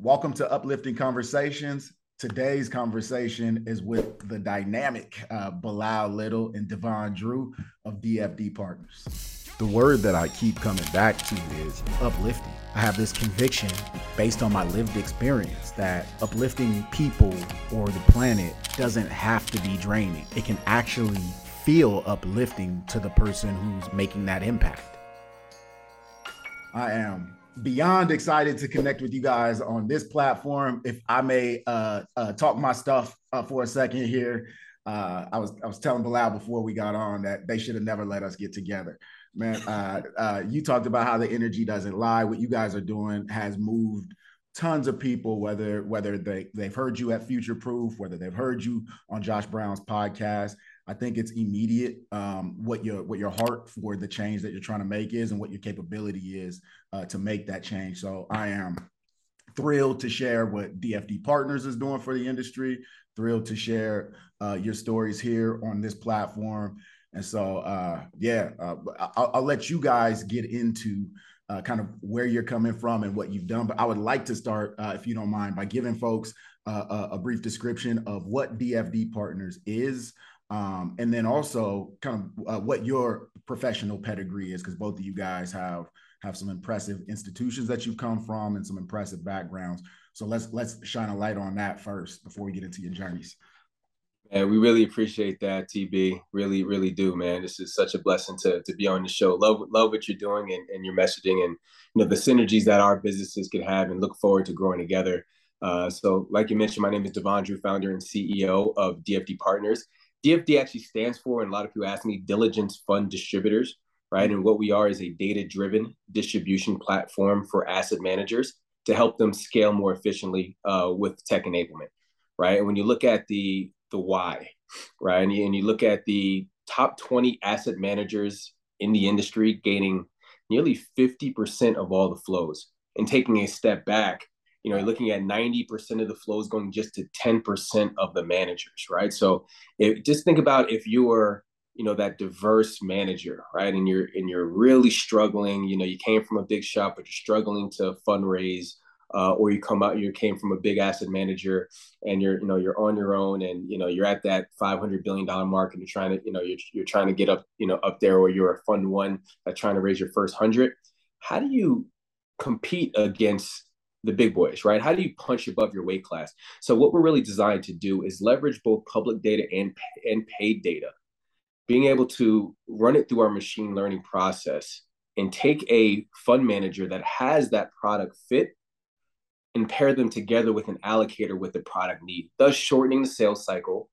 Welcome to Uplifting Conversations. Today's conversation is with the dynamic uh, Bilal Little and Devon Drew of DFD Partners. The word that I keep coming back to is uplifting. I have this conviction based on my lived experience that uplifting people or the planet doesn't have to be draining. It can actually feel uplifting to the person who's making that impact. I am beyond excited to connect with you guys on this platform. If I may uh, uh, talk my stuff uh, for a second here, uh, I was I was telling Bilal before we got on that they should have never let us get together. Man, uh, uh, you talked about how the energy doesn't lie. What you guys are doing has moved tons of people, whether whether they they've heard you at Future Proof, whether they've heard you on Josh Brown's podcast. I think it's immediate um, what your what your heart for the change that you're trying to make is, and what your capability is uh, to make that change. So I am thrilled to share what DFD Partners is doing for the industry. Thrilled to share uh, your stories here on this platform. And so, uh, yeah, uh, I'll, I'll, let you guys get into uh, kind of where you're coming from and what you've done. But I would like to start, uh, if you don't mind, by giving folks a brief description of what DFD Partners is, um, and then also kind of uh, what your professional pedigree is, because both of you guys have have some impressive institutions that you've come from and some impressive backgrounds. So let's let's shine a light on that first before we get into your journeys. And we really appreciate that, TB. Really, really do, man. This is such a blessing to, to be on the show. Love love what you're doing and, and your messaging and you know the synergies that our businesses can have and look forward to growing together. Uh, so, like you mentioned, my name is Devon Drew, founder and CEO of DFD Partners. DFD actually stands for, and a lot of people ask me, Diligence Fund Distributors, right? And what we are is a data driven distribution platform for asset managers to help them scale more efficiently uh, with tech enablement, right? And when you look at the the why, right, and you, and you look at the top 20 asset managers in the industry gaining nearly 50% of all the flows and taking a step back you know, you're looking at 90% of the flows going just to 10% of the managers, right? So just think about if you were, you know, that diverse manager, right? And you're and you're really struggling, you know, you came from a big shop, but you're struggling to fundraise, uh, or you come out, you came from a big asset manager and you're, you know, you're on your own and, you know, you're at that $500 billion mark and you're trying to, you know, you're, you're trying to get up, you know, up there, or you're a fund one that's trying to raise your first hundred. How do you compete against the big boys, right? How do you punch above your weight class? So what we're really designed to do is leverage both public data and and paid data, being able to run it through our machine learning process and take a fund manager that has that product fit and pair them together with an allocator with the product need, thus shortening the sales cycle,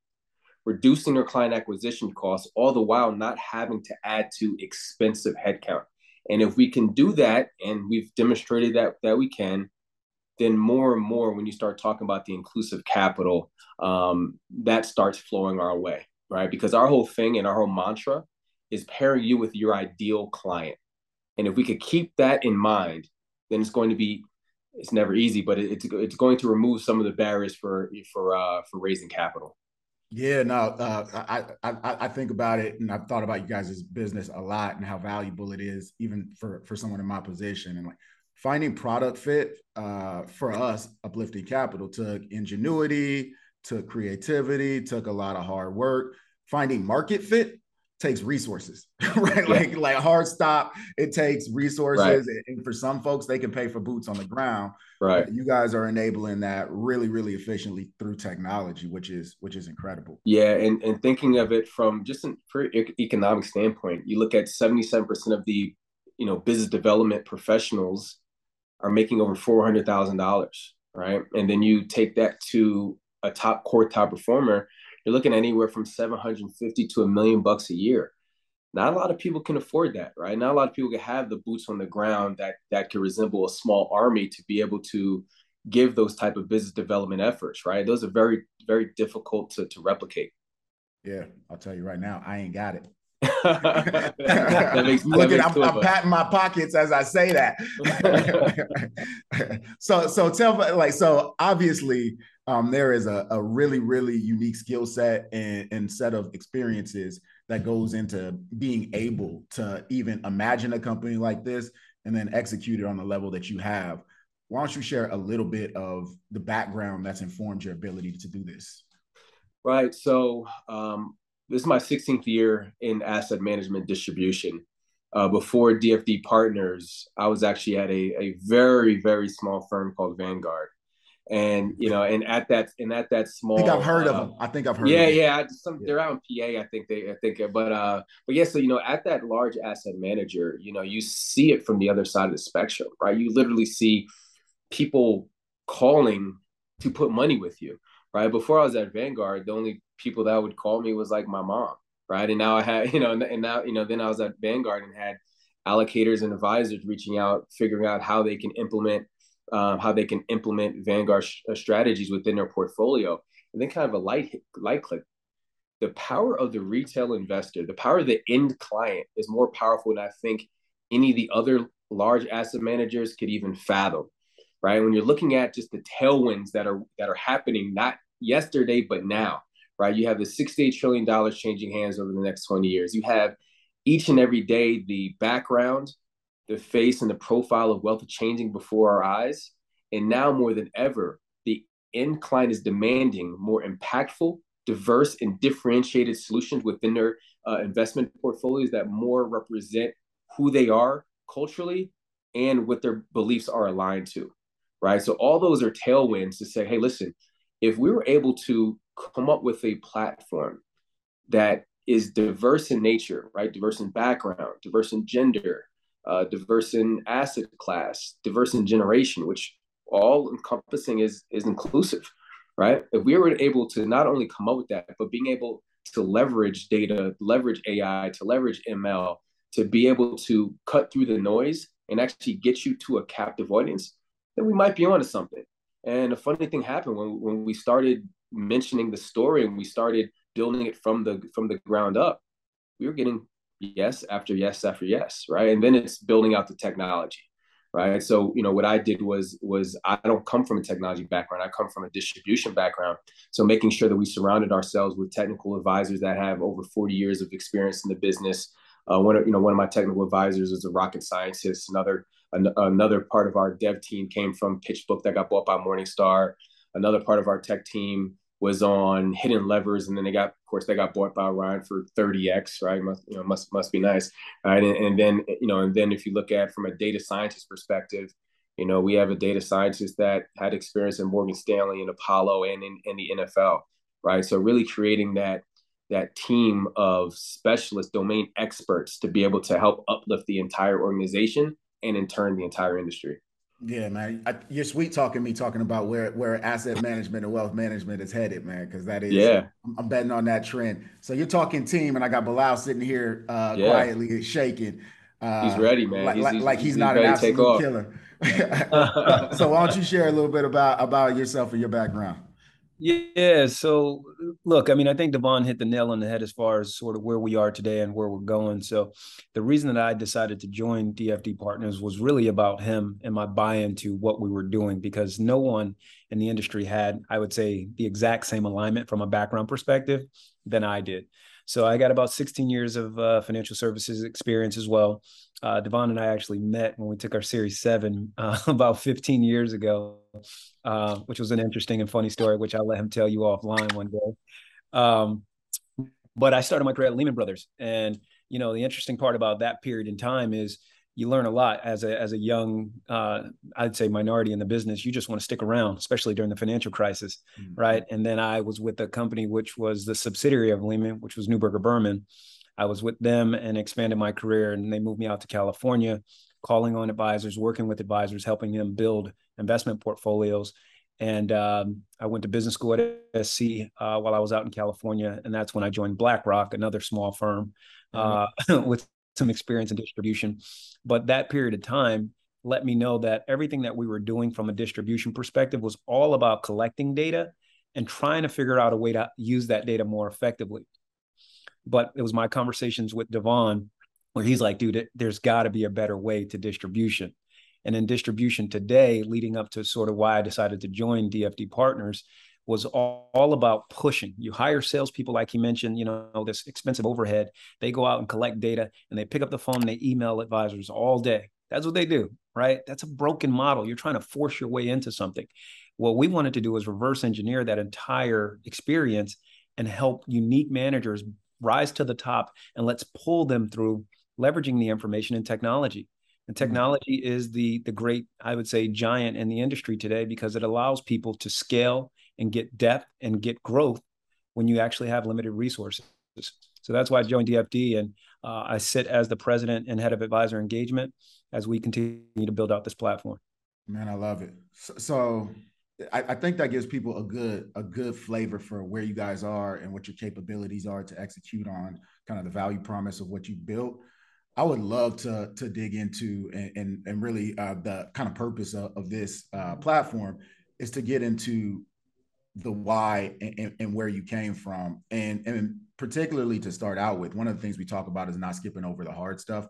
reducing their client acquisition costs, all the while not having to add to expensive headcount. And if we can do that, and we've demonstrated that that we can, then more and more when you start talking about the inclusive capital um, that starts flowing our way right because our whole thing and our whole mantra is pairing you with your ideal client and if we could keep that in mind then it's going to be it's never easy but it's it's going to remove some of the barriers for for uh, for raising capital yeah, no, uh, I, I I think about it, and I've thought about you guys' business a lot and how valuable it is, even for for someone in my position. And like, finding product fit uh, for us, uplifting capital took ingenuity, took creativity, took a lot of hard work. Finding market fit takes resources, right? Yeah. Like like hard stop, it takes resources, right. and for some folks, they can pay for boots on the ground. Right. You guys are enabling that really, really efficiently through technology, which is which is incredible. Yeah, and and thinking of it from just an economic standpoint, you look at seventy seven percent of the you know business development professionals are making over four hundred thousand dollars, right? And then you take that to a top quartile performer, you're looking at anywhere from seven hundred fifty to a million bucks a year. Not a lot of people can afford that, right? Not a lot of people can have the boots on the ground that that can resemble a small army to be able to give those type of business development efforts, right? Those are very, very difficult to, to replicate. Yeah, I'll tell you right now, I ain't got it. Makes, Look at I'm, I'm patting my pockets as I say that. so so tell like so obviously um, there is a, a really really unique skill set and, and set of experiences that goes into being able to even imagine a company like this and then execute it on the level that you have. why don't you share a little bit of the background that's informed your ability to do this? Right. So um, this is my 16th year in asset management distribution. Uh, before DFD Partners, I was actually at a, a very, very small firm called Vanguard and you know, and at that and at that small, I think I've heard uh, of them. I think I've heard. Yeah, yeah. Some yeah. they're out in PA. I think they. I think, but uh, but yeah. So you know, at that large asset manager, you know, you see it from the other side of the spectrum, right? You literally see people calling to put money with you, right? Before I was at Vanguard, the only people that would call me was like my mom, right? And now I had, you know, and now you know, then I was at Vanguard and had allocators and advisors reaching out, figuring out how they can implement um, how they can implement Vanguard sh- uh, strategies within their portfolio. And then kind of a light hit, light click. The power of the retail investor, the power of the end client is more powerful than I think any of the other large asset managers could even fathom. Right. When you're looking at just the tailwinds that are that are happening not yesterday, but now, right? You have the $68 trillion changing hands over the next 20 years. You have each and every day the background the face and the profile of wealth changing before our eyes. And now more than ever, the end client is demanding more impactful, diverse, and differentiated solutions within their uh, investment portfolios that more represent who they are culturally and what their beliefs are aligned to. Right. So all those are tailwinds to say, hey, listen, if we were able to come up with a platform that is diverse in nature, right? Diverse in background, diverse in gender, uh, diverse in asset class, diverse in generation, which all encompassing is is inclusive, right? If we were able to not only come up with that, but being able to leverage data, leverage AI, to leverage ML, to be able to cut through the noise and actually get you to a captive audience, then we might be onto something. And a funny thing happened when when we started mentioning the story and we started building it from the from the ground up. We were getting yes after yes after yes right? And then it's building out the technology right? So you know what i did was was i don't come from a technology background i come from a distribution background. So making sure that we surrounded ourselves with technical advisors that have over 40 years of experience in the business. Uh, one of you know one of my technical advisors is a rocket scientist. Another an, another part of our dev team came from pitchbook that got bought by morningstar. Another part of our tech team was on HiddenLevers, and then they got, of course, they got bought by Orion for 30x, right? Must you know must must be nice, right? And, and then you know, and then if you look at from a data scientist perspective, you know, we have a data scientist that had experience in Morgan Stanley and Apollo and in, in the NFL, right? So really creating that that team of specialist domain experts to be able to help uplift the entire organization and in turn the entire industry. Yeah, man, I, you're sweet talking me talking about where where asset management and wealth management is headed, man. Because that is, yeah, I'm, I'm, betting on that trend. So you're talking team, and I got Bilal sitting here uh, yeah. quietly shaking. Uh, he's ready, man. Like he's, like, like he's, he's not an absolute killer. so why don't you share a little bit about about yourself and your background? Yeah. So, look, I mean, I think Devon hit the nail on the head as far as sort of where we are today and where we're going. So, the reason that I decided to join DFD Partners was really about him and my buy into what we were doing because no one in the industry had, I would say, the exact same alignment from a background perspective than I did. So, I got about 16 years of uh, financial services experience as well. Uh, Devon and I actually met when we took our Series 7 uh, about 15 years ago uh, which was an interesting and funny story, which I'll let him tell you offline one day. Um, but I started my career at Lehman Brothers, and you know the interesting part about that period in time is you learn a lot as a as a young uh, I'd say minority in the business. You just want to stick around, especially during the financial crisis, mm-hmm. right? And then I was with a company which was the subsidiary of Lehman, which was Neuberger Berman. I was with them and expanded my career, and they moved me out to California, calling on advisors, working with advisors, helping them build investment portfolios. And um, I went to business school at SC uh, while I was out in California, and that's when I joined BlackRock, another small firm mm-hmm. uh, with some experience in distribution. But that period of time let me know that everything that we were doing from a distribution perspective was all about collecting data and trying to figure out a way to use that data more effectively. But it was my conversations with Devon where he's like, dude, there's got to be a better way to distribution and in distribution today, leading up to sort of why I decided to join DFD Partners, was all, all, about pushing. You hire salespeople, like you mentioned, you know, this expensive overhead. They go out and collect data and they pick up the phone and they email advisors all day. That's what they do right? That's a broken model. You're trying to force your way into something. What we wanted to do was reverse engineer that entire experience and help unique managers rise to the top and let's pull them through leveraging the information and technology. And mm-hmm. technology is the the great, I would say, giant in the industry today because it allows people to scale and get depth and get growth when you actually have limited resources. So that's why I joined DFD, and uh, I sit as the president and head of advisor engagement as we continue to build out this platform. Man, I love it. So, so I, I, think that gives people a good a good flavor for where you guys are and what your capabilities are to execute on kind of the value promise of what you built. I would love to to dig into and and, and really uh, the kind of purpose of, of this uh, platform is to get into the why and, and, where you came from. And and particularly to start out with one of the things we talk about is not skipping over the hard stuff.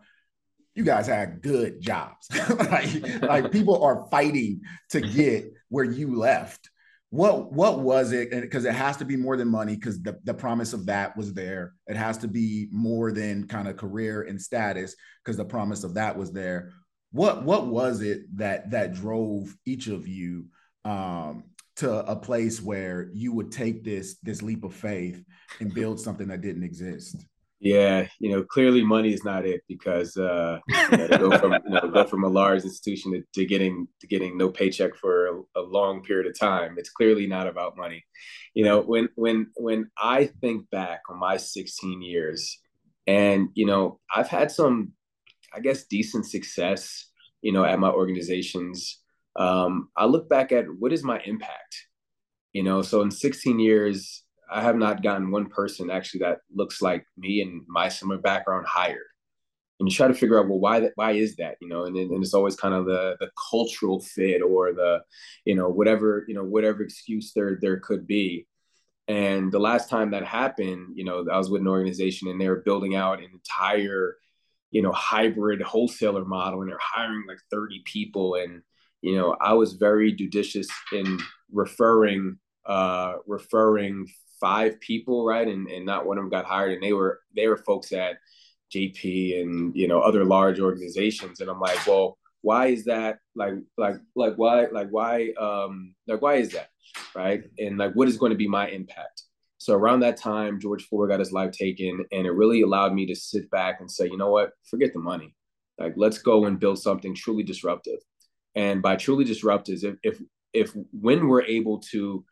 You guys had good jobs. Like, like people are fighting to get where you left what what was it? Because it has to be more than money because the, the promise of that was there. It has to be more than kind of career and status because the promise of that was there. What what was it that that drove each of you um, to a place where you would take this this leap of faith and build something that didn't exist yeah, you know, clearly money is not it because uh, you know, go from you know, go from a large institution to, to getting to getting no paycheck for a, a, long period of time. It's clearly not about money. You know, when when when I think back on my 16 years, and you know, I've had some, I guess, decent success. You know, at my organizations, um, I look back at what is my impact. You know, so in 16 years, I have not gotten one person actually that looks like me and my similar background hired. And you try to figure out, well, why that? Why is that? You know, and and it's always kind of the the cultural fit or the, you know, whatever you know whatever excuse there there could be. And the last time that happened, you know, I was with an organization and they were building out an entire, you know, hybrid wholesaler model and they're hiring like 30 people. And, you know, I was very judicious in referring, uh, referring five people, right? And and not one of them got hired, and they were they were folks at JP and you know other large organizations, and I'm like, well, why is that? Like like like why like why um like why is that, right? And like what is going to be my impact? So around that time, George Floyd got his life taken, and it really allowed me to sit back and say, you know what, forget the money. Like let's go and build something truly disruptive. And by truly disruptive, if if if when we're able to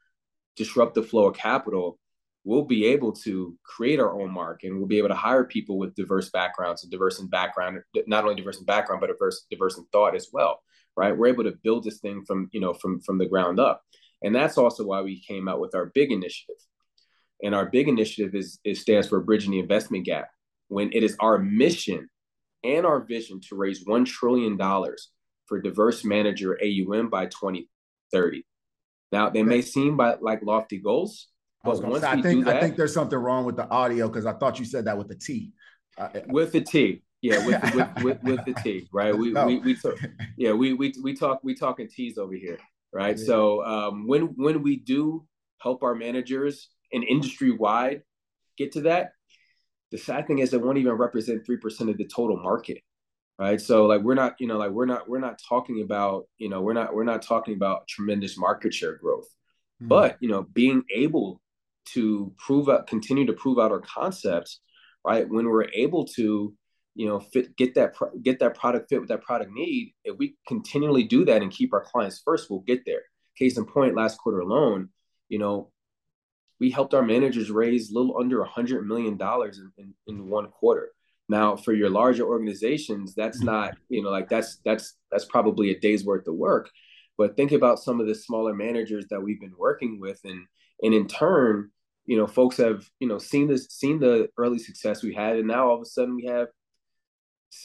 disrupt the flow of capital, we'll be able to create our own mark and we'll be able to hire people with diverse backgrounds and diverse in background, not only diverse in background, but diverse, diverse in thought as well. Right. We're able to build this thing from, you know, from, from the ground up. And that's also why we came out with our big initiative. And our big initiative is, it stands for bridging the investment gap when it is our mission and our vision to raise $1 trillion for diverse manager AUM by 2030. Now, they may seem by, like lofty goals, I was going to say, I think that, I think there's something wrong with the audio because I thought you said that with the T. Uh, with the T, yeah, with the, with, with, with, the T, right? We no. we, we talk, yeah, we we we talk we talking T's over here, right? Yeah. So um, when when we do help our managers and industry wide get to that, the sad thing is it won't even represent three percent of the total market, right? So like we're not, you know, like we're not we're not talking about, you know, we're not we're not talking about tremendous market share growth, mm. but you know, being able to prove out, continue to prove out our concepts, right? When we're able to, you know, fit, get that, get that product fit with that product need. If we continually do that and keep our clients first, we'll get there. Case in point, last quarter alone, you know, we helped our managers raise a little under a hundred million dollars in, in, in one quarter. Now, for your larger organizations, that's mm-hmm. not, you know, like that's that's that's probably a day's worth of work. But think about some of the smaller managers that we've been working with, and and in turn, you know, folks have, you know, seen this, seen the early success we had. And now all of a sudden we have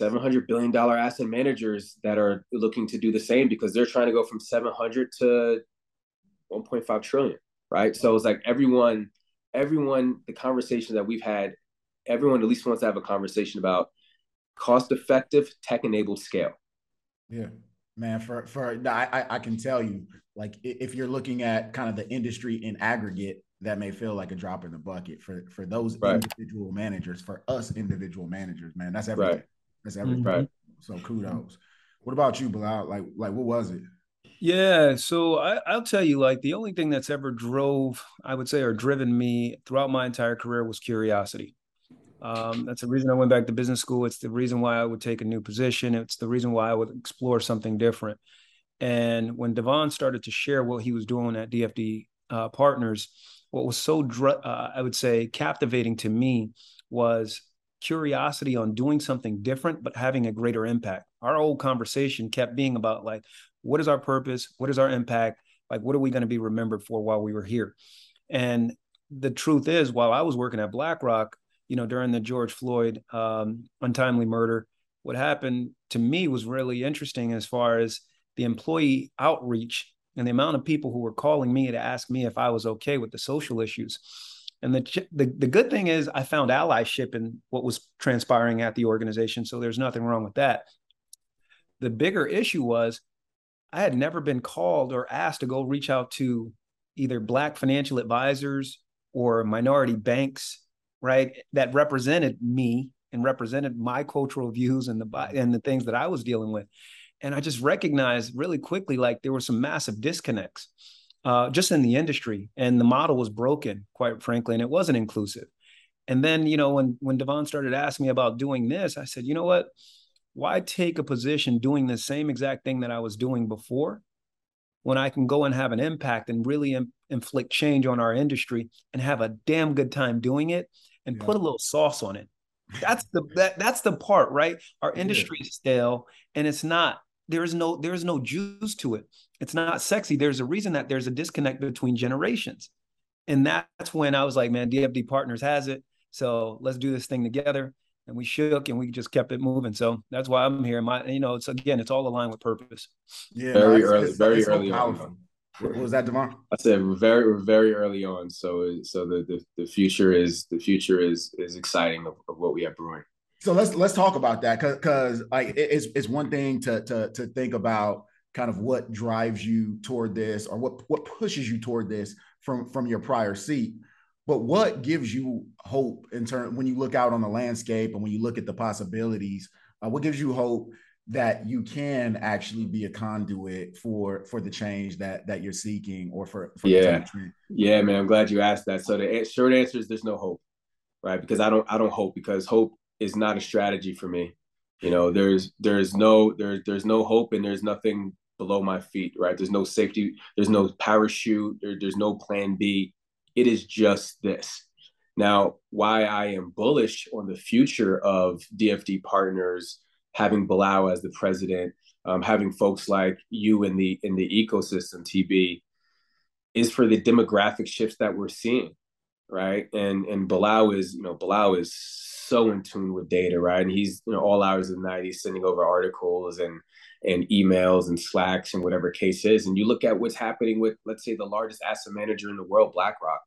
$700 billion asset managers that are looking to do the same because they're trying to go from 700 to 1.5 trillion. Right. So it's like everyone, everyone, the conversation that we've had, everyone at least wants to have a conversation about cost effective tech enabled scale. Yeah man for for I, I can tell you like if you're looking at kind of the industry in aggregate that may feel like a drop in the bucket for for those right. individual managers for us individual managers man that's everything right. that's everything right. so kudos What about you, Bilal? Like, like what was it? Yeah, so I, will tell you, like the only thing that's ever drove, I would say, or driven me throughout my entire career was curiosity. Um, that's the reason I went back to business school. It's the reason why I would take a new position. It's the reason why I would explore something different. And when Devon started to share what he was doing at DFD uh, Partners, what was so, uh, I would say, captivating to me was curiosity on doing something different, but having a greater impact. Our old conversation kept being about like, what is our purpose? What is our impact? Like, what are we going to be remembered for while we were here? And the truth is, while I was working at BlackRock, you know, during the George Floyd um, untimely murder, what happened to me was really interesting as far as the employee outreach and the amount of people who were calling me to ask me if I was okay with the social issues. And the, the the good thing is I found allyship in what was transpiring at the organization, so there's nothing wrong with that. The bigger issue was I had never been called or asked to go reach out to either black financial advisors or minority banks, right, that represented me and represented my cultural views and the and the things that I was dealing with. And I just recognized really quickly like there were some massive disconnects uh, just in the industry, and the model was broken, quite frankly, and it wasn't inclusive. And then, you know, when when Devon started asking me about doing this, I said, you know what? why take a position doing the same exact thing that I was doing before when I can go and have an impact and really inflict change on our industry and have a damn good time doing it and yeah. put a little sauce on it. That's the that, that's the part, right? Our industry is stale and it's not there is no there is no juice to it. It's not sexy. There's a reason that there's a disconnect between generations. And that's when I was like, man, DFD Partners has it. So let's do this thing together and we shook and we just kept it moving. So that's why I'm here. My, you know, it's again, it's all aligned with purpose. Yeah, very no, early, it's, very it's early so on. What was that, Devon? I said we're very, very early on. So, so the, the the future is the future is is exciting of, of what we have brewing. So let's let's talk about that because like it's it's one thing to to to think about kind of what drives you toward this or what what pushes you toward this from from your prior seat but what gives you hope in turn when you look out on the landscape and when you look at the possibilities? Uh, what gives you hope that you can actually be a conduit for for the change that that you're seeking or for, for yeah. yeah man i'm glad you asked that. So the short answer is there's no hope right? Because i don't i don't hope because hope is not a strategy for me. You know there's there's no there, there's no hope and there's nothing below my feet right? There's no safety there's no parachute there, there's no plan b. It is just this. Now, why I am bullish on the future of DFD partners, having Bilal as the president, um, having folks like you in the in the ecosystem, TB, is for the demographic shifts that we're seeing, right? And and Bilal is, you know, Bilal is so in tune with data, right? And he's, you know, all hours of the night, he's sending over articles and and emails and slacks and whatever case is. And you look at what's happening with, let's say, the largest asset manager in the world, BlackRock.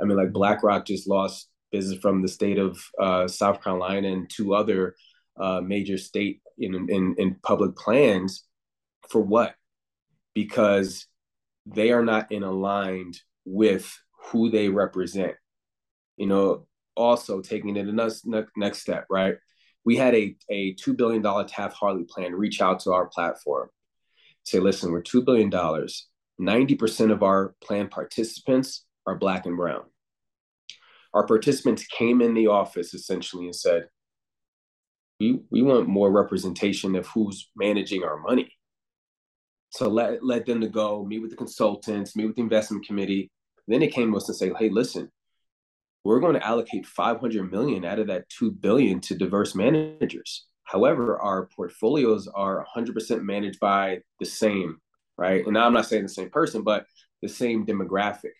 I mean, like BlackRock just lost business from the state of uh, South Carolina and two other uh, major state in, in in public plans for what? Because they are not in aligned with who they represent. You know, also taking it next next step, right? We had a a two billion dollar Taft-Hartley plan reach out to our platform, say, listen, we're two billion dollars. Ninety percent of our plan participants are black and brown. Our participants came in the office essentially and said, we, we want more representation of who's managing our money. So let, let them to go, meet with the consultants, meet with the investment committee. Then they came to us and say, hey, listen, we're going to allocate 500 million out of that 2 billion to diverse managers. However, our portfolios are 100% managed by the same, right? And I'm not saying the same person, but the same demographic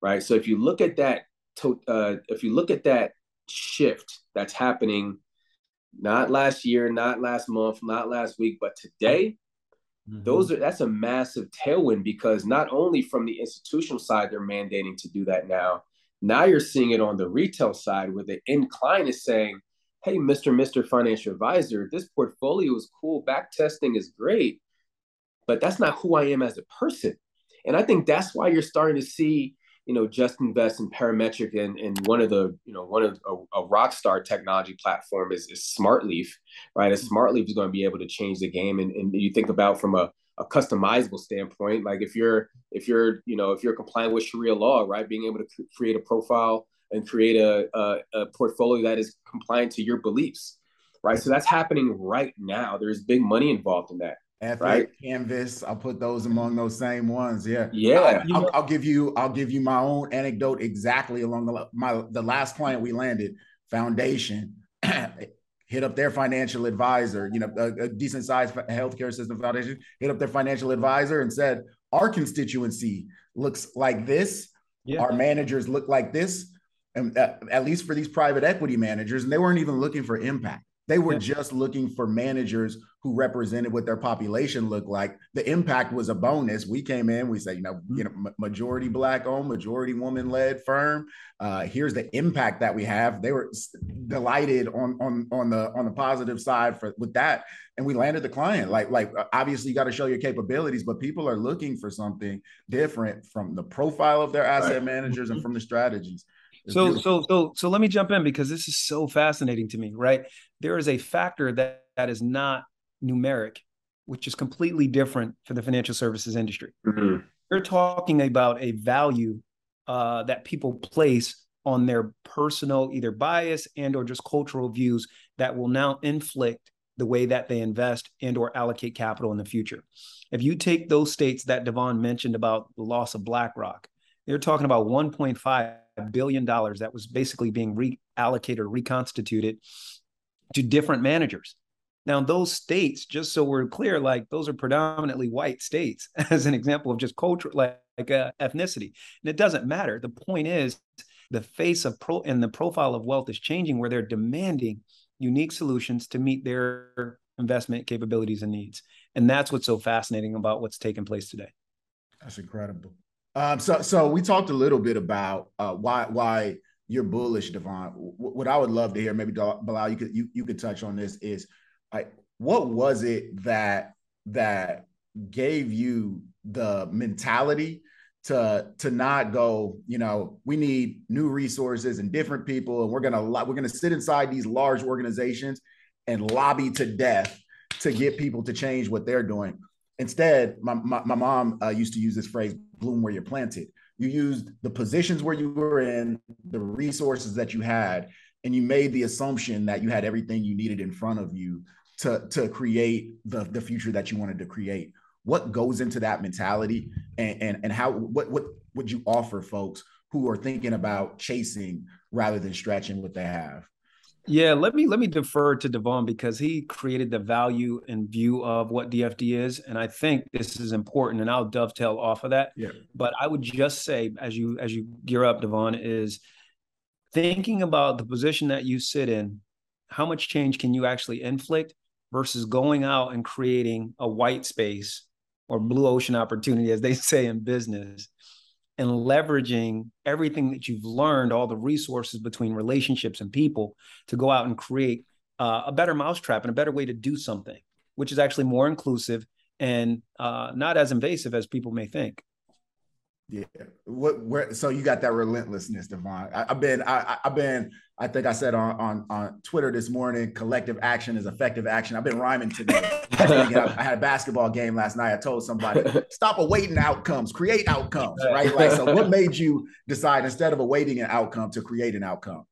right? So if you look at that, to, uh, if you look at that shift that's happening, not last year, not last month, not last week, but today, mm-hmm. those are that's a massive tailwind because not only from the institutional side they're mandating to do that now. Now you're seeing it on the retail side where the end client is saying, "Hey, Mr. Mr. Financial Advisor, this portfolio is cool, back testing is great, but that's not who I am as a person." And I think that's why you're starting to see you know, just invest in Parametric and, and one of the, you know, one of a, a rock star technology platform is, is SmartLeaf, right? A mm-hmm. SmartLeaf is going to be able to change the game. And, and you think about from a, a customizable standpoint, like if you're, if you're, you know, if you're compliant with Sharia law, right, being able to create a profile and create a, a, a portfolio that is compliant to your beliefs, right? So that's happening right now. There's big money involved in that. Epic, right? Canvas, I'll put those among those same ones. Yeah, yeah. I'll, I'll, I'll, give you, I'll give you my own anecdote exactly along the my the last client we landed, Foundation, hit up their financial advisor. You know, a, a decent sized healthcare system foundation hit up their financial advisor and said, our constituency looks like this. Yeah. Our managers look like this, and at, at least for these private equity managers, and they weren't even looking for impact. They were yeah. just looking for managers who represented what their population looked like. The impact was a bonus. We came in, we said, you know, mm-hmm. you know, majority black owned, majority woman led firm. Uh, here's the impact that we have. They were delighted on on on the on the positive side for with that, and we landed the client. Like like uh, obviously you got to show your capabilities, but people are looking for something different from the profile of their asset right. managers and from the strategies. So so so so let me jump in because this is so fascinating to me. Right, there is a factor that that is not numeric, which is completely different for the financial services industry. Mm-hmm. You're talking about a value uh, that people place on their personal either bias and or just cultural views that will now inflict the way that they invest and or allocate capital in the future. If you take those states that Devon mentioned about the loss of BlackRock, they're talking about 1.5 billion dollars that was basically being reallocated or reconstituted to different managers. Now, those states, just so we're clear, like those are predominantly white states, as an example of just culture, like, like uh, ethnicity. And it doesn't matter. The point is, the face of pro and the profile of wealth is changing, where they're demanding unique solutions to meet their investment capabilities and needs. And that's what's so fascinating about what's taking place today. That's incredible. Um, so, so we talked a little bit about uh, why why you're bullish, Devon. What I would love to hear, maybe Bilal, you could you, you could touch on this is like what was it that that gave you the mentality to to not go you know we need new resources and different people and we're gonna we're gonna sit inside these large organizations and lobby to death to get people to change what they're doing instead my, my, my mom uh, used to use this phrase bloom where you're planted. You used the positions where you were in the resources that you had and you made the assumption that you had everything you needed in front of you to to create the the future that you wanted to create. What goes into that mentality? And and, and how what what would you offer folks who are thinking about chasing rather than stretching what they have yeah let me let me defer to devon because he created the value and view of what dfd is and i think this is important and i'll dovetail off of that. Yeah. But i would just say as you as you gear up devon is thinking about the position that you sit in how much change can you actually inflict versus going out and creating a white space or blue ocean opportunity, as they say in business, and leveraging everything that you've learned, all the resources between relationships and people to go out and create uh, a better mousetrap and a better way to do something, which is actually more inclusive and uh, not as invasive as people may think. Yeah. What? Where? So you got that relentlessness, Devon. I, have been. I, have been. I think I said on, on on Twitter this morning. Collective action is effective action. I've been rhyming today. I, I had a basketball game last night. I told somebody, stop awaiting outcomes, create outcomes. Right. Like, so what made you decide instead of awaiting an outcome to create an outcome?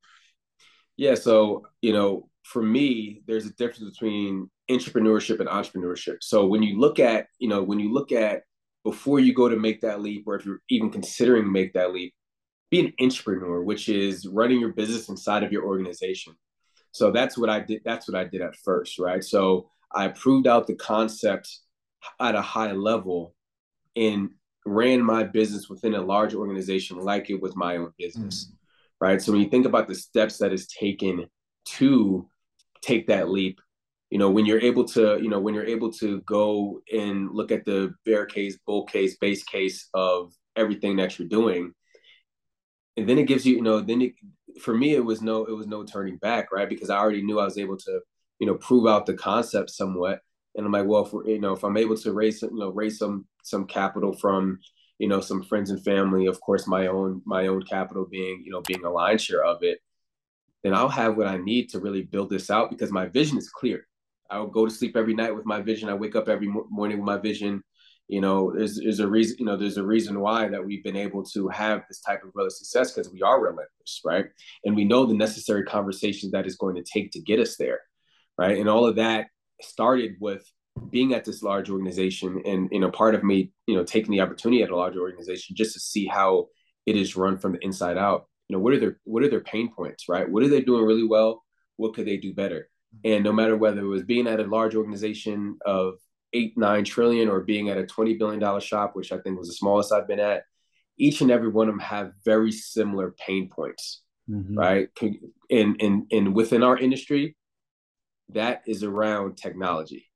Yeah. So you know, for me, there's a difference between intrapreneurship and entrepreneurship. So when you look at, you know, when you look at before you go to make that leap, or if you're even considering make that leap, be an intrapreneur, which is running your business inside of your organization. So that's what I did. That's what I did at first, right? So I proved out the concept at a high level and ran my business within a large organization like it was my own business, mm right? So when you think about the steps that is taken to take that leap, you know when you're able to you know when you're able to go and look at the bear case bull case base case of everything that you're doing and then it gives you you know then it for me it was no it was no turning back right because i already knew i was able to you know prove out the concept somewhat and i'm like well if you know if i'm able to raise you know raise some some capital from you know, some friends and family, of course, my own my own capital being, you know, being a lion share of it, then I'll have what I need to really build this out because my vision is clear. I would go to sleep every night with my vision. I wake up every morning with my vision. You know, there's there's a reason. You know, there's a reason why that we've been able to have this type of relative success because we are relentless, right? And we know the necessary conversations that is going to take to get us there, right? And all of that started with being at this large organization and you know part of me you know taking the opportunity at a large organization just to see how it is run from the inside out you know what are their what are their pain points right what are they doing really well what could they do better and no matter whether it was being at a large organization of eight nine trillion or being at a 20 billion dollar shop which i think was the smallest i've been at each and every one of them have very similar pain points mm-hmm. right and, and and within our industry that is around technology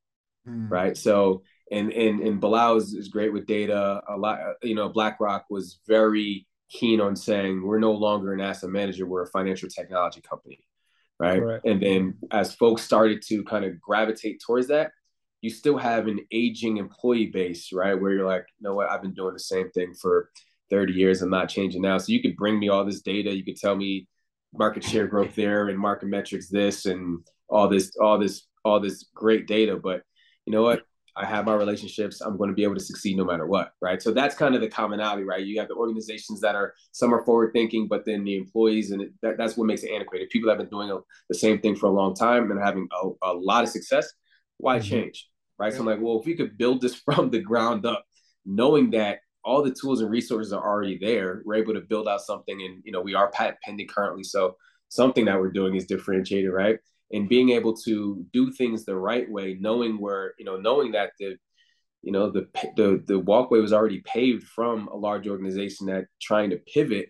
mm. right? So and and and Bilal is, is great with data. A lot, you know, BlackRock was very keen on saying we're no longer an asset manager, we're a financial technology company, right? And then as folks started to kind of gravitate towards that, you still have an aging employee base, right? Where you're like, you know what, I've been doing the same thing for 30 years. I'm not changing now. So you could bring me all this data. You could tell me market share growth there and market metrics this and all this, all this, all this great data. But you know what? I have my relationships. I'm going to be able to succeed no matter what, right? So that's kind of the commonality, right? You have the organizations that are some are forward thinking, but then the employees, and it, that, that's what makes it antiquated. People have been doing a, the same thing for a long time and having a, a lot of success. Why mm-hmm. change, right? Yeah. So I'm like, well, if we could build this from the ground up, knowing that all the tools and resources are already there, we're able to build out something, and you know, we are patent pending currently, so something that we're doing is differentiated, right? And being able to do things the right way, knowing where you know, knowing that the you know the the the walkway was already paved from a large organization that trying to pivot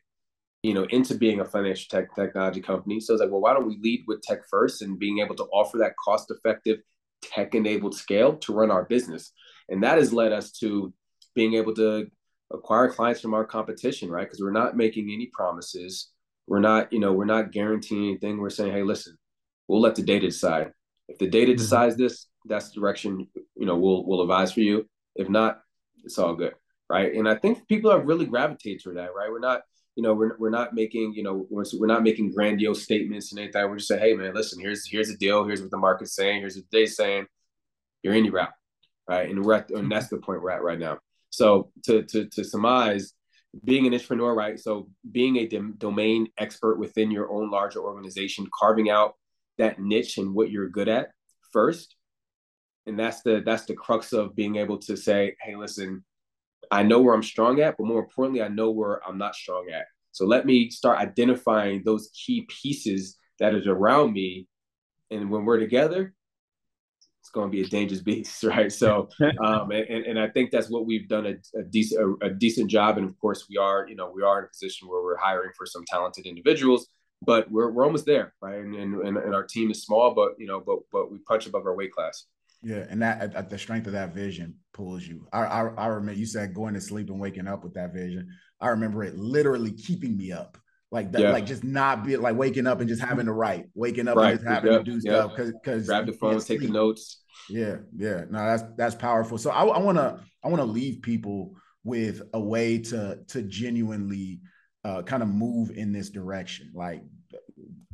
you know into being a financial tech technology company. So it's like well why don't we lead with tech first and being able to offer that cost effective tech enabled scale to run our business? And that has led us to being able to acquire clients from our competition right? Because we're not making any promises. We're not you know we're not guaranteeing anything. We're saying hey listen we'll let the data decide. If the data mm-hmm. decides this, that's the direction you know we'll we'll advise for you. If not, it's all good, right? And I think people have really gravitated to that, right? We're not, you know, we're, we're not making, you know, we're, we're not making grandiose statements and anything. We're just saying, hey, man, listen, here's here's the deal. Here's what the market's saying. Here's what they're saying. You're in your route, right? And we're at, and that's the point we're at right now. So to to to surmise, being an intrapreneur, right? So being a domain expert within your own larger organization, carving out that niche and what you're good at first. And that's the that's the crux of being able to say hey listen i know where i'm strong at but more importantly i know where i'm not strong at. So let me start identifying those key pieces that is around me. And when we're together it's going to be a dangerous beast right? So um and, and i think that's what we've done a, a decent a, a decent job. And of course we are you know we are in a position where we're hiring for some talented individuals but we're, we're almost there, right? And, and, and our team is small, but you know, but but we punch above our weight class. Yeah, and that at the strength of that vision pulls you. I, I I remember you said going to sleep and waking up with that vision. I remember it literally keeping me up, like that, yeah. like just not be like waking up and just having to write, waking up right. and just having yep. to do stuff because because grab the phone, take the notes. Yeah, yeah, no, that's that's powerful. So I, I wanna I wanna leave people with a way to to genuinely uh, kind of move in this direction. Like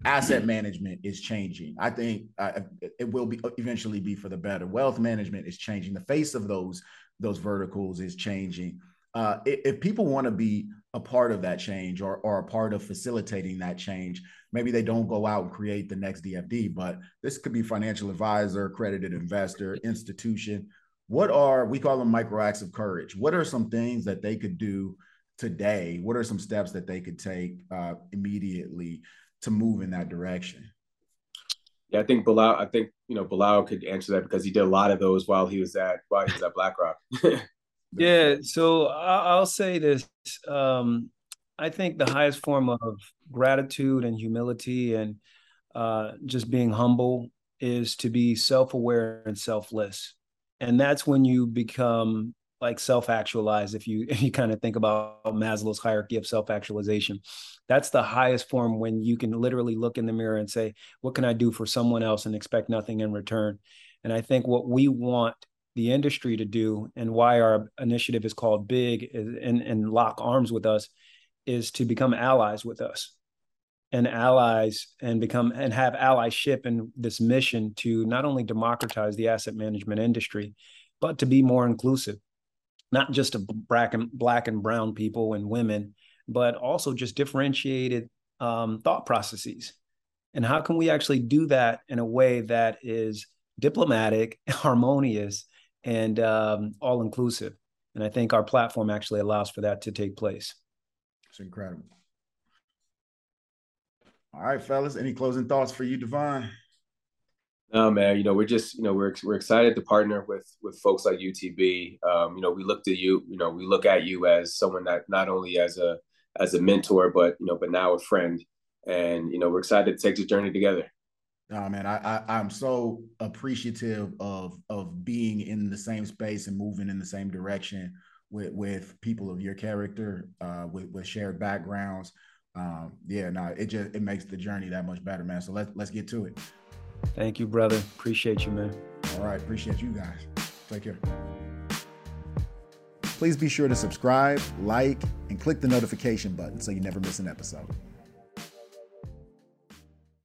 asset management is changing. I think uh, it will be eventually be for the better. Wealth management is changing. The face of those those verticals is changing. Uh, if people want to be a part of that change or, or a part of facilitating that change, maybe they don't go out and create the next DFD, but this could be financial advisor, accredited investor, institution. What are we call them micro acts of courage? What are some things that they could do today, what are some steps that they could take uh, immediately to move in that direction? Yeah, I think Bilal. I think you know Bilal could answer that because he did a lot of those while he was at while he was at BlackRock. yeah, so I'll say this. Um, I think the highest form of gratitude and humility and uh, just being humble is to be self-aware and selfless, and that's when you become like self-actualize if you if you kind of think about maslow's hierarchy of self-actualization. That's the highest form when you can literally look in the mirror and say what can i do for someone else and expect nothing in return? And i think what we want the industry to do and why our initiative is called big eh, and, and lock arms with us is to become allies with us. And allies and become and have allyship in this mission to not only democratize the asset management industry but to be more inclusive not just of black and black and brown people and women but also just differentiated um, thought processes and how can we actually do that in a way that is diplomatic harmonious and um, all inclusive and i think our platform actually allows for that to take place it's incredible all right, fellas. Any closing thoughts for you, Devon? No, man. You know, we're just, you know, we're we're excited to partner with with folks like UTB. Um, you know, we look to you. You know, we look at you as someone that not only as a as a mentor, but you know, but now a friend. And you know, we're excited to take this journey together. Oh man, I, I am so appreciative of of being in the same space and moving in the same direction with with people of your character, uh, with with shared backgrounds um, yeah, no, it just it makes the journey that much better, man. So let's let's get to it. Thank you, brother. Appreciate you, man. All right, appreciate you guys. Take care. Please be sure to subscribe, like, and click the notification button so you never miss an episode.